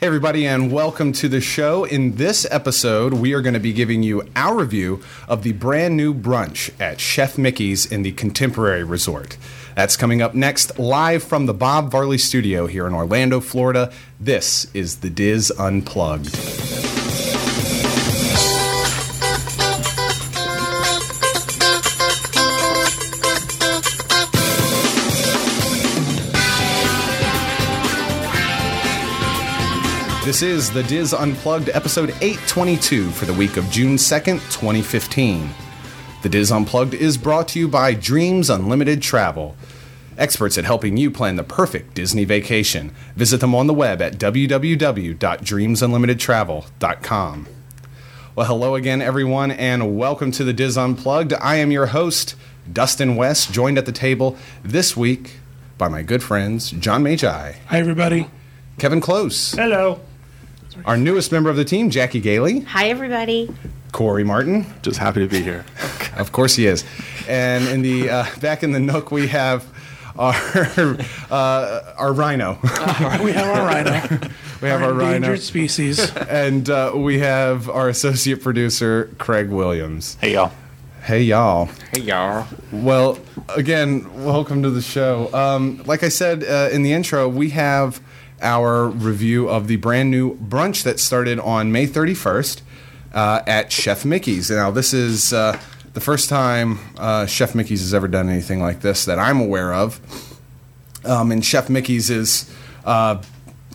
Hey, everybody, and welcome to the show. In this episode, we are going to be giving you our review of the brand new brunch at Chef Mickey's in the Contemporary Resort. That's coming up next, live from the Bob Varley Studio here in Orlando, Florida. This is the DIS Unplugged. This is the DIS Unplugged, episode 822 for the week of June 2nd, 2015. The DIS Unplugged is brought to you by Dreams Unlimited Travel. Experts at helping you plan the perfect Disney vacation. Visit them on the web at www.dreamsunlimitedtravel.com. Well, hello again, everyone, and welcome to the DIS Unplugged. I am your host, Dustin West, joined at the table this week by my good friends, John Magi, Hi, everybody. Kevin Close, Hello. Our newest member of the team, Jackie Gailey, Hi, everybody. Corey Martin, Just happy to be here. Of course he is. And in the uh, back in the nook we have our uh, our rhino. We have our rhino. we have our, rhino, endangered species. and uh, we have our associate producer Craig Williams. Hey, y'all. Hey y'all. Hey, y'all. Well, again, welcome to the show. Um, like I said uh, in the intro, we have our review of the brand new brunch that started on May 31st uh, at Chef Mickey's. Now, this is uh, the first time uh, Chef Mickey's has ever done anything like this that I'm aware of. Um, and Chef Mickey's is. Uh,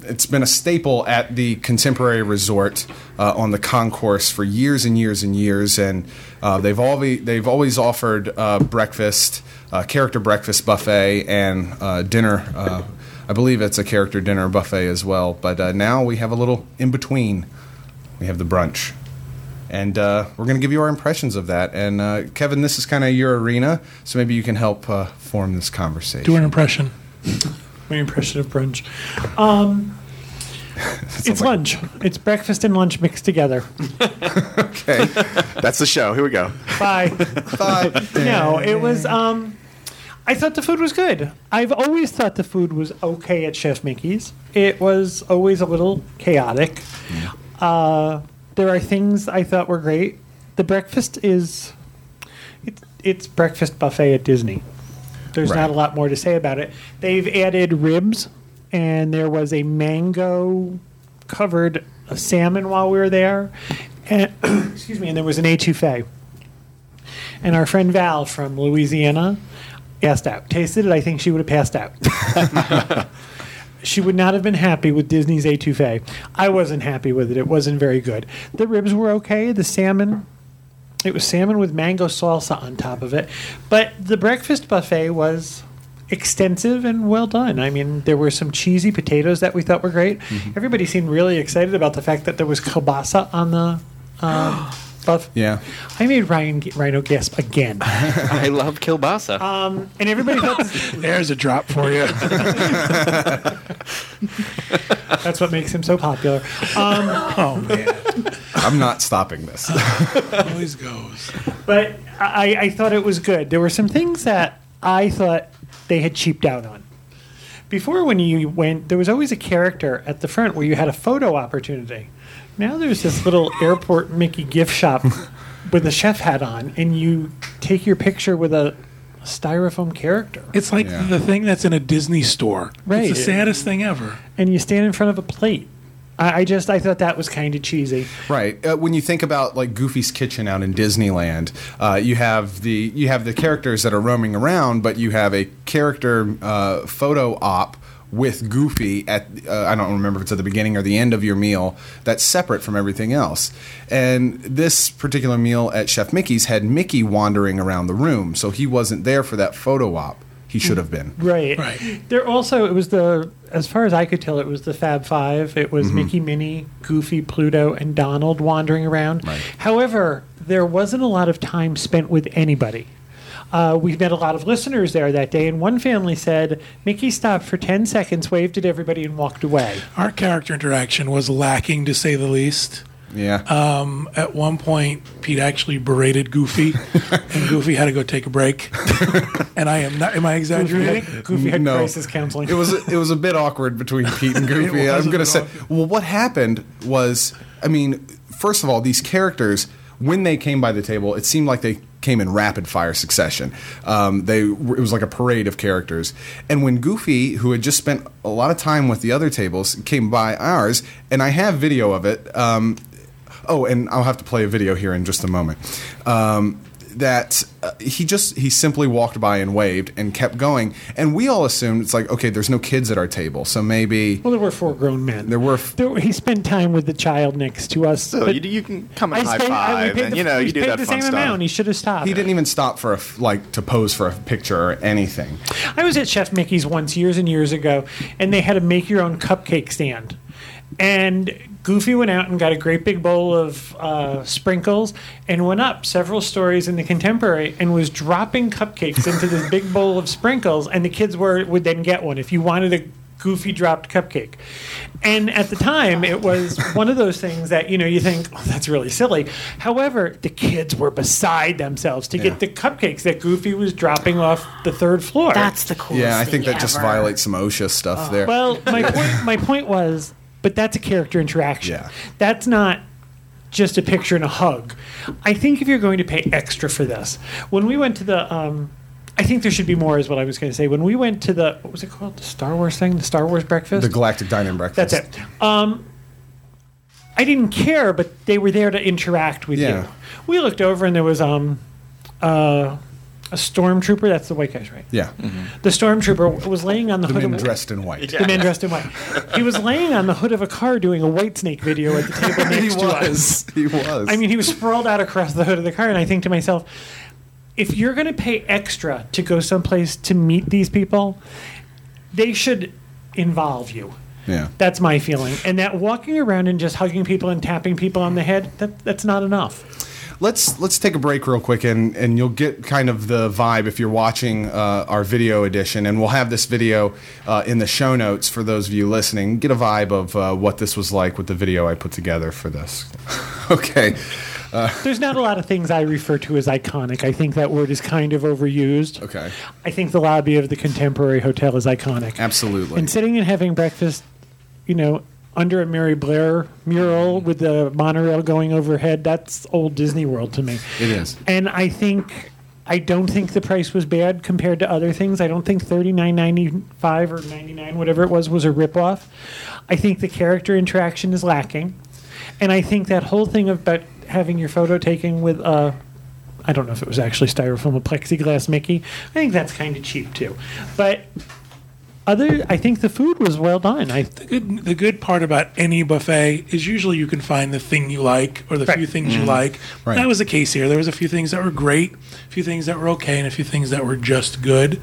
it's been a staple at the Contemporary Resort uh, on the concourse for years and years and years, and uh, they've always they've always offered breakfast, character breakfast buffet, and dinner. I believe it's a character dinner buffet as well. But uh, now we have a little in between. We have the brunch, and uh, we're going to give you our impressions of that. And uh, Kevin, this is kind of your arena, so maybe you can help uh, form this conversation. Do an impression. My impression of brunch. Um, it's lunch. It's breakfast and lunch mixed together. okay. That's the show. Here we go. Bye. Bye. no, it was. Um, I thought the food was good. I've always thought the food was okay at Chef Mickey's. It was always a little chaotic. Uh, there are things I thought were great. The breakfast is. It's, it's breakfast buffet at Disney. There's Right. not a lot more to say about it. They've added ribs, and there was a mango covered salmon while we were there. And, excuse me, and there was an etouffee. And our friend Val from Louisiana passed out. Tasted it, I think she would have passed out. she would not have been happy with Disney's etouffee. I wasn't happy with it. It wasn't very good. The ribs were okay. The salmon, it was salmon with mango salsa on top of it. But the breakfast buffet was extensive and well done. I mean, there were some cheesy potatoes that we thought were great. Everybody seemed really excited about the fact that there was kielbasa on the um, buff. Yeah. I made Ryan Rhino gasp again, I love kielbasa. um, and everybody thought this, there's a drop for you. That's what makes him so popular. Um, Oh man, I'm not stopping this. always goes. but I, I thought it was good. There were some things that I thought they had cheaped out on. Before, when you went, there was always a character at the front where you had a photo opportunity. Now there's this little airport Mickey gift shop with a chef hat on, and you take your picture with a styrofoam character, It's like Yeah. the thing that's in a Disney store. Right. It's the saddest thing ever. and you stand in front of a plate. I, I just I thought that was kind of cheesy. Right. Uh, when you think about like Goofy's Kitchen out in Disneyland, uh, you have the you have the characters that are roaming around, but you have a character uh, photo op with Goofy at uh, I don't remember if it's at the beginning or the end of your meal that's separate from everything else. And this particular meal at Chef Mickey's had Mickey wandering around the room, so he wasn't there for that photo op. He should have been. Right. Right. There also it was the as far as I could tell it was the Fab Five. It was Mickey, Minnie, Goofy, Pluto, and Donald wandering around. Right. However, there wasn't a lot of time spent with anybody. Uh, we met a lot of listeners there that day, and one family said Mickey stopped for 10 seconds, waved at everybody, and walked away. Our character interaction was lacking, to say the least. Yeah. Um, at one point, Pete actually berated Goofy, and Goofy had to go take a break. and I am not. Am I exaggerating? Goofy had No. crisis counseling. It was it was a bit awkward between Pete and Goofy. It was I'm gonna say, awkward. well, what happened was, I mean, first of all, these characters when they came by the table, it seemed like they came in rapid fire succession. Um, they it was like a parade of characters, and when Goofy, who had just spent a lot of time with the other tables, came by ours, and I have video of it. Um, oh, and I'll have to play a video here in just a moment. Um, that uh, he just he simply walked by and waved and kept going, and we all assumed it's like okay, there's no kids at our table, so maybe well, there were four grown men. there were. F- There he spent time with the child next to us. So you, you can come I high paid- I- we five, paid and the- you know we you do paid that the fun same stuff. amount. He should have stopped. he didn't even stop for a f- like to pose for a picture or anything. I was at Chef Mickey's once years and years ago, and they had a make your own cupcake stand. And Goofy went out and got a great big bowl of uh, sprinkles and went up several stories in the Contemporary and was dropping cupcakes into this big bowl of sprinkles, and the kids were would then get one if you wanted a Goofy dropped cupcake. And at the time, it was one of those things that you know you think, oh, that's really silly. However, the kids were beside themselves to Yeah. get the cupcakes that Goofy was dropping off the third floor. That's the coolest. Yeah, I think thing that just violates some OSHA stuff there. Well, my point, my point was, but that's a character interaction. Yeah. That's not just a picture and a hug. I think if you're going to pay extra for this, when we went to the, um, I think there should be more, is what I was going to say. When we went to the, what was it called? The Star Wars thing? The Star Wars breakfast? the Galactic Dining Breakfast. That's it. Um, I didn't care, but they were there to interact with Yeah. you. We looked over and there was um, uh, a stormtrooper. That's the white guys, right? Yeah, mm-hmm. The stormtrooper was laying on the, the hood men of dressed in white. the man dressed in white. He was laying on the hood of a car doing a Whitesnake video at the table next he to us. was. He was. I mean, he was sprawled out across the hood of the car, and I think to myself, if you're going to pay extra to go someplace to meet these people, they should involve you. yeah. That's my feeling. And that walking around and just hugging people and tapping people on the head, that, that's not enough. Let's let's take a break real quick, and and you'll get kind of the vibe if you're watching uh, our video edition, and we'll have this video uh, in the show notes for those of you listening. Get a vibe of uh, what this was like with the video I put together for this. okay. There's not a lot of things I refer to as iconic. I think that word is kind of overused. Okay. I think the lobby of the Contemporary Hotel is iconic. Absolutely. And sitting and having breakfast, you know, under a Mary Blair mural with the monorail going overhead, that's old Disney World to me. It is. And I think I don't think the price was bad compared to other things. I don't think thirty nine ninety five or ninety nine, whatever it was, was a ripoff. I think the character interaction is lacking. And I think that whole thing about having your photo taken with uh I don't know if it was actually styrofoam, or plexiglass Mickey. I think that's kind of cheap too. But other, I think the food was well done. I The good, the good part about any buffet is usually you can find the thing you like or the Right. few things you like. Right. That was the case here. There was a few things that were great, a few things that were okay, and a few things that were just good.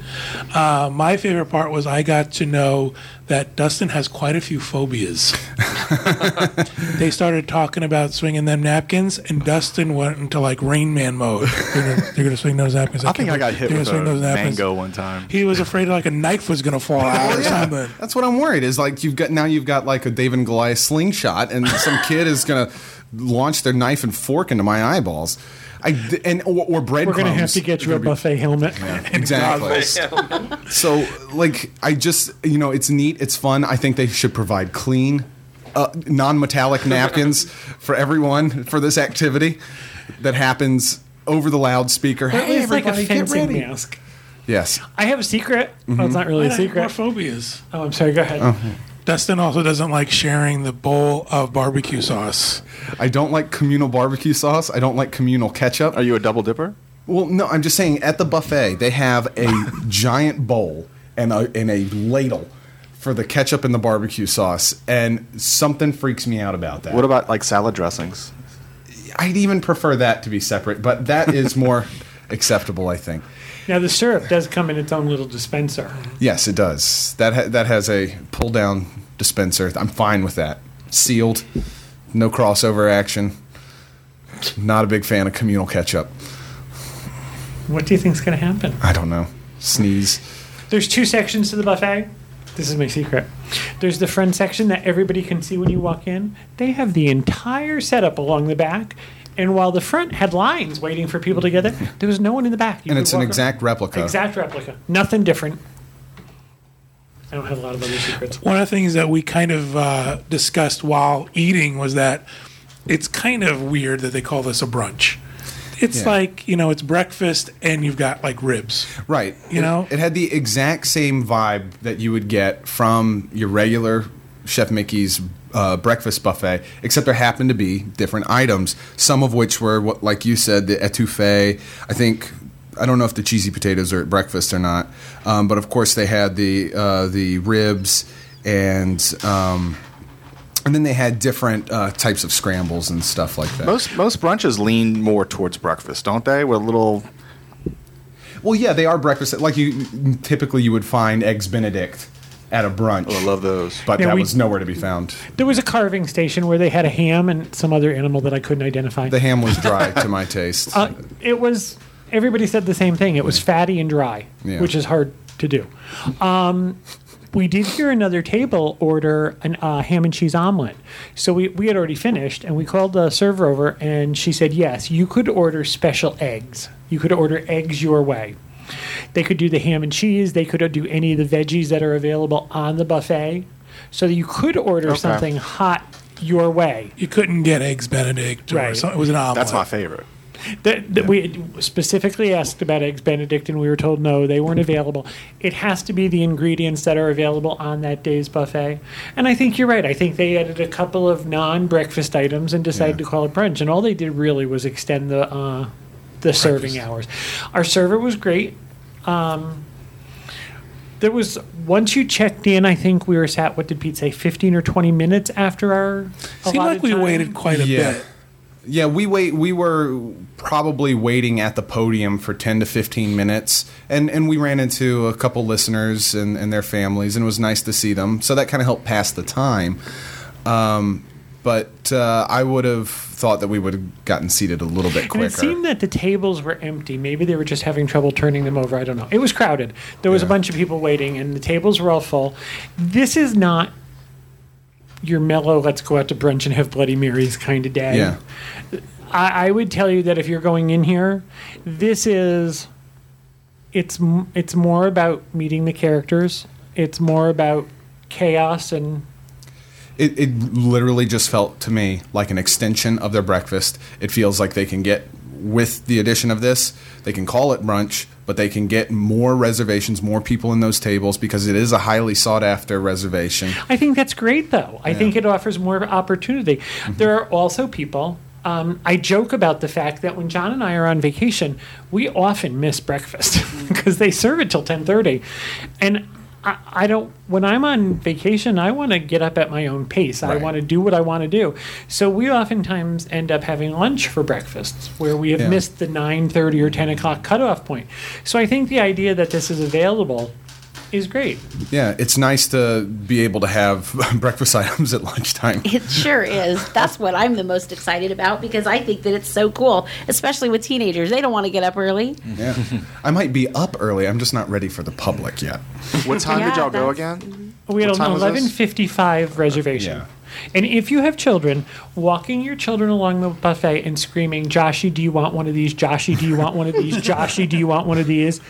Uh, my favorite part was I got to know that Dustin has quite a few phobias. they started talking about swinging them napkins, and Dustin went into like Rain Man mode. They're gonna, they're gonna swing those napkins. I think I got hit with a mango one time. He was afraid like a knife was gonna fall out or Yeah, something. that's what I'm worried. Is like you've got now you've got like a David and Goliath slingshot, and some kid is gonna launch their knife and fork into my eyeballs. I and or, or breadcrumbs. we're going to have to get you a They're gonna be- buffet helmet. Exactly. so, like, I just, you know, it's neat, it's fun. I think they should provide clean, uh, non metallic napkins for everyone for this activity that happens over the loudspeaker. Or at Hey, least like a get fencing ready. mask. Yes. I have a secret. Oh, it's not really I a have more secret. phobias. Oh, I'm sorry. Go ahead. Dustin also doesn't like sharing the bowl of barbecue sauce. I don't like communal barbecue sauce. I don't like communal ketchup. Are you a double dipper? Well, no, I'm just saying at the buffet they have a giant bowl and a, and a ladle for the ketchup and the barbecue sauce, and something freaks me out about that. What about like salad dressings? I'd even prefer that to be separate, but that is more acceptable, I think. Now the syrup does come in its own little dispenser. Yes, it does. That ha- that has a pull down dispenser. I'm fine with that. Sealed, no crossover action. Not a big fan of communal ketchup. What do you think's going to happen? I don't know. Sneeze. There's two sections to the buffet. This is my secret. There's the front section that everybody can see when you walk in. They have the entire setup along the back. And while the front had lines waiting for people to get there, there was no one in the back. You And it's an walk exact replica. Exact replica. Nothing different. I don't have a lot of other secrets. One of the things that we kind of uh, discussed while eating was that it's kind of weird that they call this a brunch. It's Yeah. like, you know, it's breakfast and you've got like ribs. Right. You It- know? it had the exact same vibe that you would get from your regular Chef Mickey's uh, breakfast buffet, except there happened to be different items. Some of which were, what, like you said, the etouffee. I think I don't know if the cheesy potatoes are at breakfast or not, um, but of course they had the uh, the ribs and. Um, and then they had different uh, types of scrambles and stuff like that. Most most brunches lean more towards breakfast, don't they? With a little well, yeah, they are breakfast. Like you typically you would find eggs Benedict at a brunch. oh, I love those. but Yeah, that we- was nowhere to be found. There was a carving station where they had a ham and some other animal that I couldn't identify. The ham was dry to my taste. Uh, it was. Everybody said the same thing. It was fatty and dry, Yeah. which is hard to do. Um, we did hear another table order an uh, ham and cheese omelet. So we, we had already finished, and we called the server over, and she said, yes, you could order special eggs. You could order eggs your way. They could do the ham and cheese. They could do any of the veggies that are available on the buffet. So that you could order Okay. something hot your way. You couldn't get eggs Benedict or Right. something. It was an omelet. That's my favorite. That, that We specifically asked about eggs Benedict, and we were told no, they weren't available. It has to be the ingredients that are available on that day's buffet. And I think you're right. I think they added a couple of non-breakfast items and decided Yeah. to call it brunch. And all they did really was extend the uh, the serving hours. Our server was great. Um, there was once you checked in, I think we were sat. What did Pete say? Fifteen or twenty minutes after our. Seemed like we time? waited quite a Yeah. bit. yeah, we wait. We were probably waiting at the podium for ten to fifteen minutes, and and we ran into a couple listeners and, and their families, and it was nice to see them. So that kind of helped pass the time. Um, but uh, I would have thought that we would have gotten seated a little bit And quicker. it seemed that the tables were empty. Maybe they were just having trouble turning them over. I don't know. It was crowded. There was a bunch of people waiting, and the tables were all full. This is not your mellow, let's go out to brunch and have Bloody Marys kind of day. Yeah. I, I would tell you that if you're going in here, this is. It's it's more about meeting the characters. It's more about chaos and It, it literally just felt to me like an extension of their breakfast. It feels like they can get, with the addition of this, they can call it brunch, but they can get more reservations, more people in those tables because it is a highly sought after reservation. I think that's great, though. I think it offers more opportunity. There are also people. Um, I joke about the fact that when John and I are on vacation, we often miss breakfast because they serve it till ten thirty, and I, I don't. When I'm on vacation, I want to get up at my own pace. I want to do what I want to do. So we oftentimes end up having lunch for breakfast, where we have Yeah. missed the nine thirty or ten o'clock cutoff point. So I think the idea that this is available is great. Yeah, it's nice to be able to have breakfast items at lunchtime. It sure is. That's what I'm the most excited about because I think that it's so cool, especially with teenagers. They don't want to get up early. Yeah. I might be up early. I'm just not ready for the public yet. What time Yeah, did y'all go that's- again? We had What time an eleven fifty-five reservation. Yeah. And if you have children, walking your children along the buffet and screaming, "Joshy, do you want one of these? Joshy, do you want one of these? Joshy, do you want one of these?"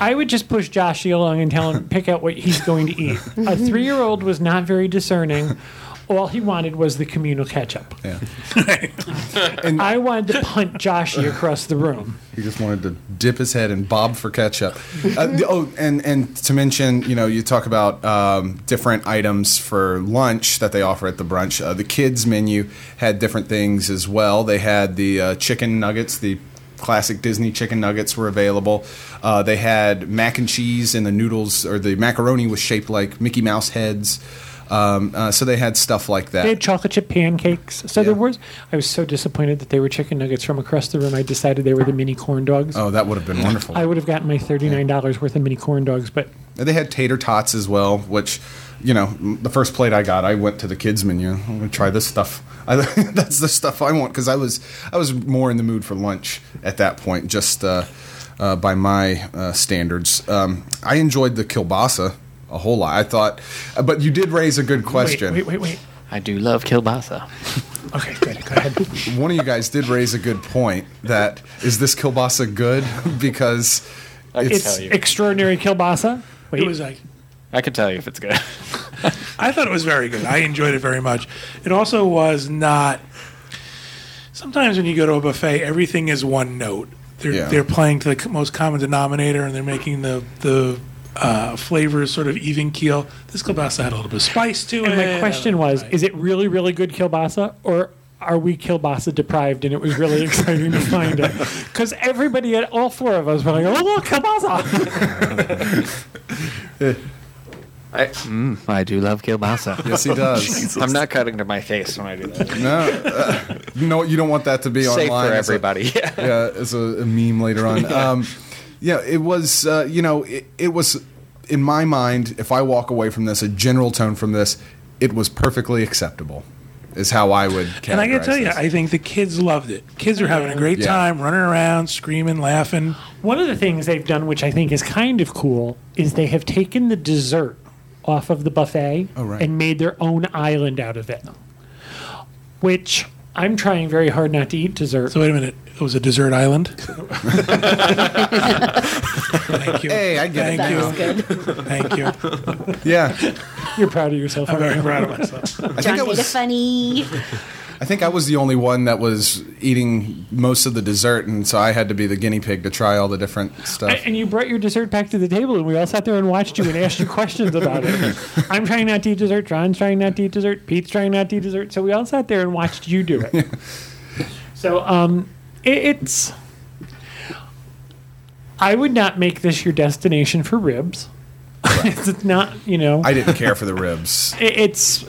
I would just push Joshy along and tell him pick out what he's going to eat. A three-year-old was not very discerning. All he wanted was the communal ketchup. Yeah. And I wanted to punt Joshy across the room. He just wanted to dip his head and bob for ketchup. Uh, the- oh, and and to mention, you know, you talk about um, different items for lunch that they offer at the brunch. Uh, the kids menu had different things as well. They had the uh, chicken nuggets, the classic Disney chicken nuggets were available. Uh, they had mac and cheese, and the noodles or the macaroni was shaped like Mickey Mouse heads. Um, uh, so they had stuff like that. They had chocolate chip pancakes. So there was. I was so disappointed that they were chicken nuggets from across the room. I decided they were the mini corn dogs. oh, that would have been wonderful. I would have gotten my thirty-nine dollars worth of mini corn dogs, but They had tater tots as well, which, you know, the first plate I got, I went to the kids menu. I'm gonna try this stuff. I, that's the stuff I want because I was I was more in the mood for lunch at that point, just uh, uh, by my uh, standards. Um, I enjoyed the kielbasa a whole lot. I thought, uh, but you did raise a good question. Wait, wait, wait, wait. I do love kielbasa. Okay, good. Go ahead. One of you guys did raise a good point. That is this kielbasa good because I can it's. Extraordinary kielbasa. Wait, It was like I can tell you if it's good. I thought it was very good. I enjoyed it very much. It also was not. Sometimes when you go to a buffet, everything is one note. They're Yeah. they're playing to the most common denominator, and they're making the the uh, flavors sort of even keel. This kielbasa had a little bit of spice to it. and my question was: Right. Is it really, really good kielbasa, or are we kielbasa deprived? And it was really exciting to find it because everybody, at all four of us, were like, "Oh, look, kielbasa!" I, mm, I do love kielbasa. yes, he does. I'm not cutting to my face when I do that. no, uh, no, you don't want that to be Safe online for as a- everybody. Yeah. yeah, as a, a meme later on. Um, yeah, it was. Uh, you know, it, it was in my mind. If I walk away from this, a general tone from this, it was perfectly acceptable. Is how I would. And I can categorize tell you, this. I think the kids loved it. Kids are having a great Yeah. time, running around, screaming, laughing. One of the things they've done, which I think is kind of cool, is they have taken the dessert off of the buffet Oh, right. and made their own island out of it. Which I'm trying very hard not to eat dessert. So wait a minute, it was a dessert island. Thank you. Hey, I get it Thank now. you. Good. Thank you. Yeah, You're proud of yourself. I'm very proud of myself. I think John I made it was. funny. I think I was the only one that was eating most of the dessert, and so I had to be the guinea pig to try all the different stuff. And you brought your dessert back to the table, and we all sat there and watched you and asked you questions about it. I'm trying not to eat dessert. John's trying not to eat dessert. Pete's trying not to eat dessert. So we all sat there and watched you do it. so um, it, it's. I would not make this your destination for ribs. it's not, you know. I didn't care for the ribs. it- it's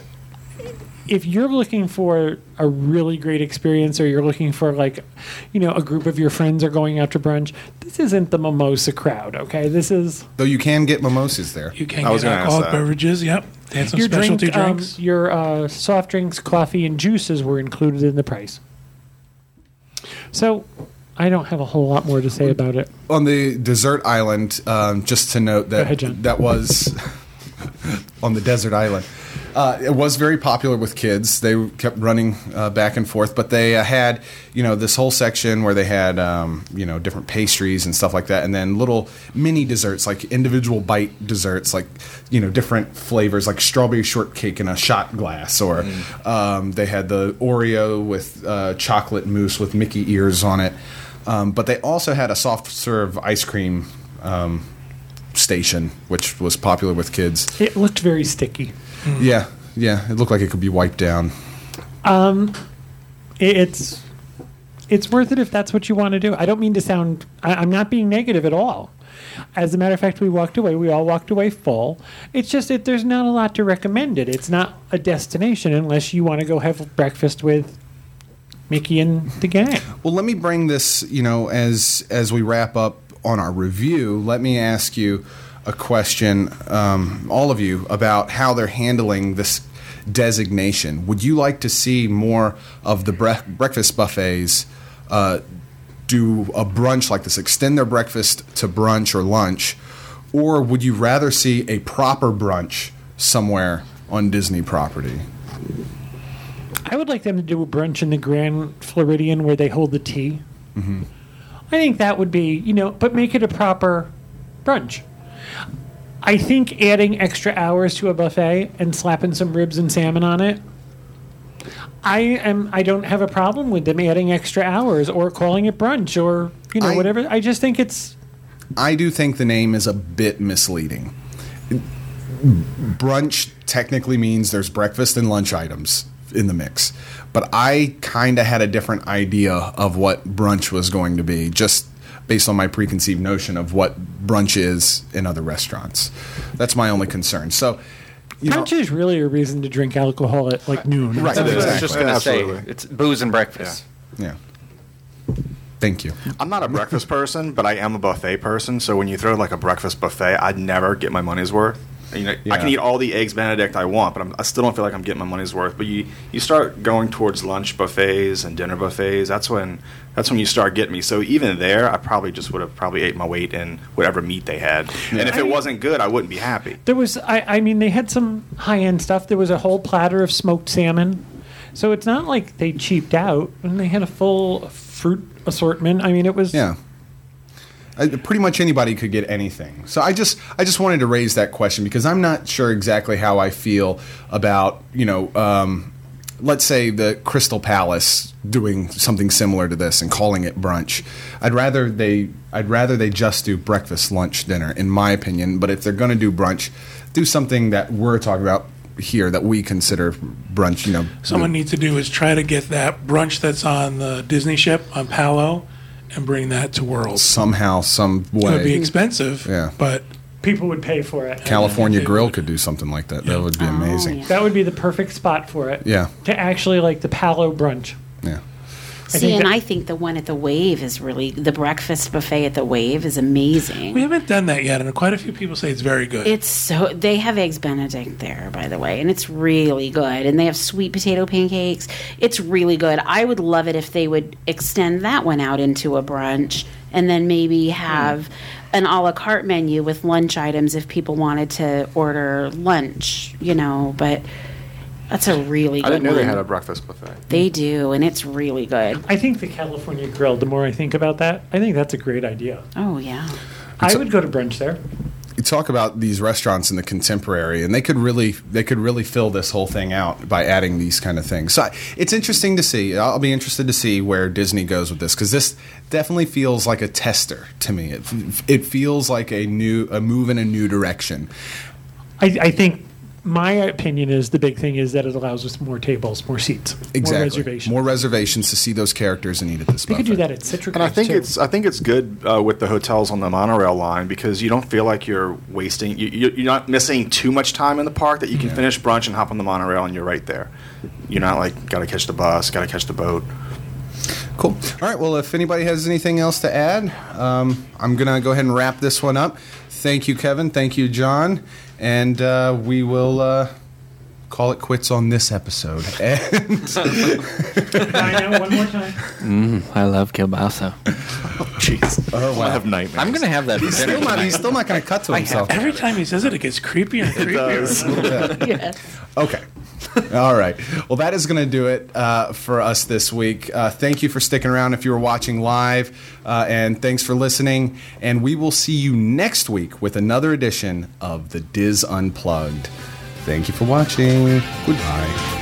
if you're looking for a really great experience or you're looking for like you know a group of your friends are going out to brunch this isn't the mimosa crowd okay this is Though you can get mimosas there. You can I was get alcoholic beverages. Yep. They had some your specialty drink, um, drinks. your uh, soft drinks coffee and juices were included in the price so i don't have a whole lot more to say about it on the desert island, um, just to note that ahead, that was on the desert island. Uh, it was very popular with kids. They kept running uh, back and forth, but they uh, had you know this whole section where they had um, you know different pastries and stuff like that, and then little mini desserts like individual bite desserts, like you know different flavors like strawberry shortcake in a shot glass, or um, they had the Oreo with uh, chocolate mousse with Mickey ears on it. Um, but they also had a soft serve ice cream um, station, which was popular with kids. it looked very sticky Hmm. Yeah, yeah, it looked like it could be wiped down. Um, it- it's it's worth it if that's what you want to do. I don't mean to sound. I, I'm not being negative at all. As a matter of fact, we walked away. We all walked away full. It's just that there's not a lot to recommend it. It's not a destination unless you want to go have breakfast with Mickey and the gang. Well, let me bring this, you know, as as we wrap up on our review. Let me ask you a question, um, all of you, about how they're handling this designation. Would you like to see more of the bre- breakfast buffets uh, do a brunch like this, extend their breakfast to brunch or lunch, or would you rather see a proper brunch somewhere on Disney property? I would like them to do a brunch in the Grand Floridian where they hold the tea. I think that would be, you know, but make it a proper brunch. I think adding extra hours to a buffet and slapping some ribs and salmon on it. I am. I don't have a problem with them adding extra hours or calling it brunch or you know I- whatever. I just think it's I do think the name is a bit misleading. Brunch technically means there's breakfast and lunch items in the mix, but I kind of had a different idea of what brunch was going to be, just based on my preconceived notion of what brunch is in other restaurants. That's my only concern. So, you know, brunch is really a reason to drink alcohol at like noon. Right. That's what I was just going to say. Absolutely. It's booze and breakfast. yeah. Thank you. I'm not a breakfast person, but I am a buffet person. So when you throw like a breakfast buffet, I'd never get my money's worth. You know, I can eat all the eggs Benedict I want, but I'm, I still don't feel like I'm getting my money's worth. But you you start going towards lunch buffets and dinner buffets. That's when that's when you start getting me. So even there, I probably just would have probably ate my weight in whatever meat they had. And if I it mean- wasn't good, I wouldn't be happy. There was, I, I mean, they had some high end stuff. There was a whole platter of smoked salmon. So it's not like they cheaped out, and they had a full fruit assortment. I mean, it was. Yeah. Pretty much anybody could get anything. So I just I just wanted to raise that question because I'm not sure exactly how I feel about you know um, let's say the Crystal Palace doing something similar to this and calling it brunch. I'd rather they I'd rather they just do breakfast, lunch, dinner in my opinion. But if they're going to do brunch, do something that we're talking about here that we consider brunch. You know, Someone needs to do is try to get that brunch that's on the Disney ship on Palo and bring that to World. somehow some way. It would be expensive, Yeah. but People would pay for it. California Grill would. could do something like that. That would be Oh, amazing. yeah. That would be the perfect spot for it. Yeah. To actually like the Palo brunch. Yeah. See, and I think the one at the Wave is really the breakfast buffet at the Wave is amazing. we haven't done that yet, and quite a few people say it's very good. It's so they have eggs Benedict there, by the way, and it's really good. And they have sweet potato pancakes. It's really good. I would love it if they would extend that one out into a brunch, and then maybe hmm. have an a la carte menu with lunch items if people wanted to order lunch. You know, but that's a really. Good idea. I good didn't know they had a breakfast buffet. They do, and it's really good. I think the California Grill, the more I think about that, I think that's a great idea. Oh yeah. I would go to brunch there. you talk about these restaurants in the contemporary and they could really they could really fill this whole thing out by adding these kind of things so it's interesting to see i'll be interested to see where disney goes with this because this definitely feels like a tester to me it, it feels like a new a move in a new direction I, I think my opinion is the big thing is that it allows us more tables, more seats, exactly more reservations. more reservations to see those characters and eat at this we could do that at Citric. And I think too. it's I think it's good uh, with the hotels on the monorail line because you don't feel like you're wasting. You, you- you're not missing too much time in the park. That you can finish brunch and hop on the monorail and you're right there. You're not like got to catch the bus, got to catch the boat. Cool. All right. Well, if anybody has anything else to add, um, I'm going to go ahead and wrap this one up. Thank you, Kevin. Thank you, John. And uh, we will uh, call it quits on this episode. And I know, one more time. I love kielbasa. Jeez, oh, I have nightmares. I'm gonna have that for he's dinner. still not. He's still not going to cut to himself. Every time he says it, it gets creepier and creepier. Yes. Okay. All right. Well, that is going to do it uh, for us this week. Uh, thank you for sticking around if you were watching live, uh, and thanks for listening. And we will see you next week with another edition of the DIS Unplugged. Thank you for watching. Goodbye.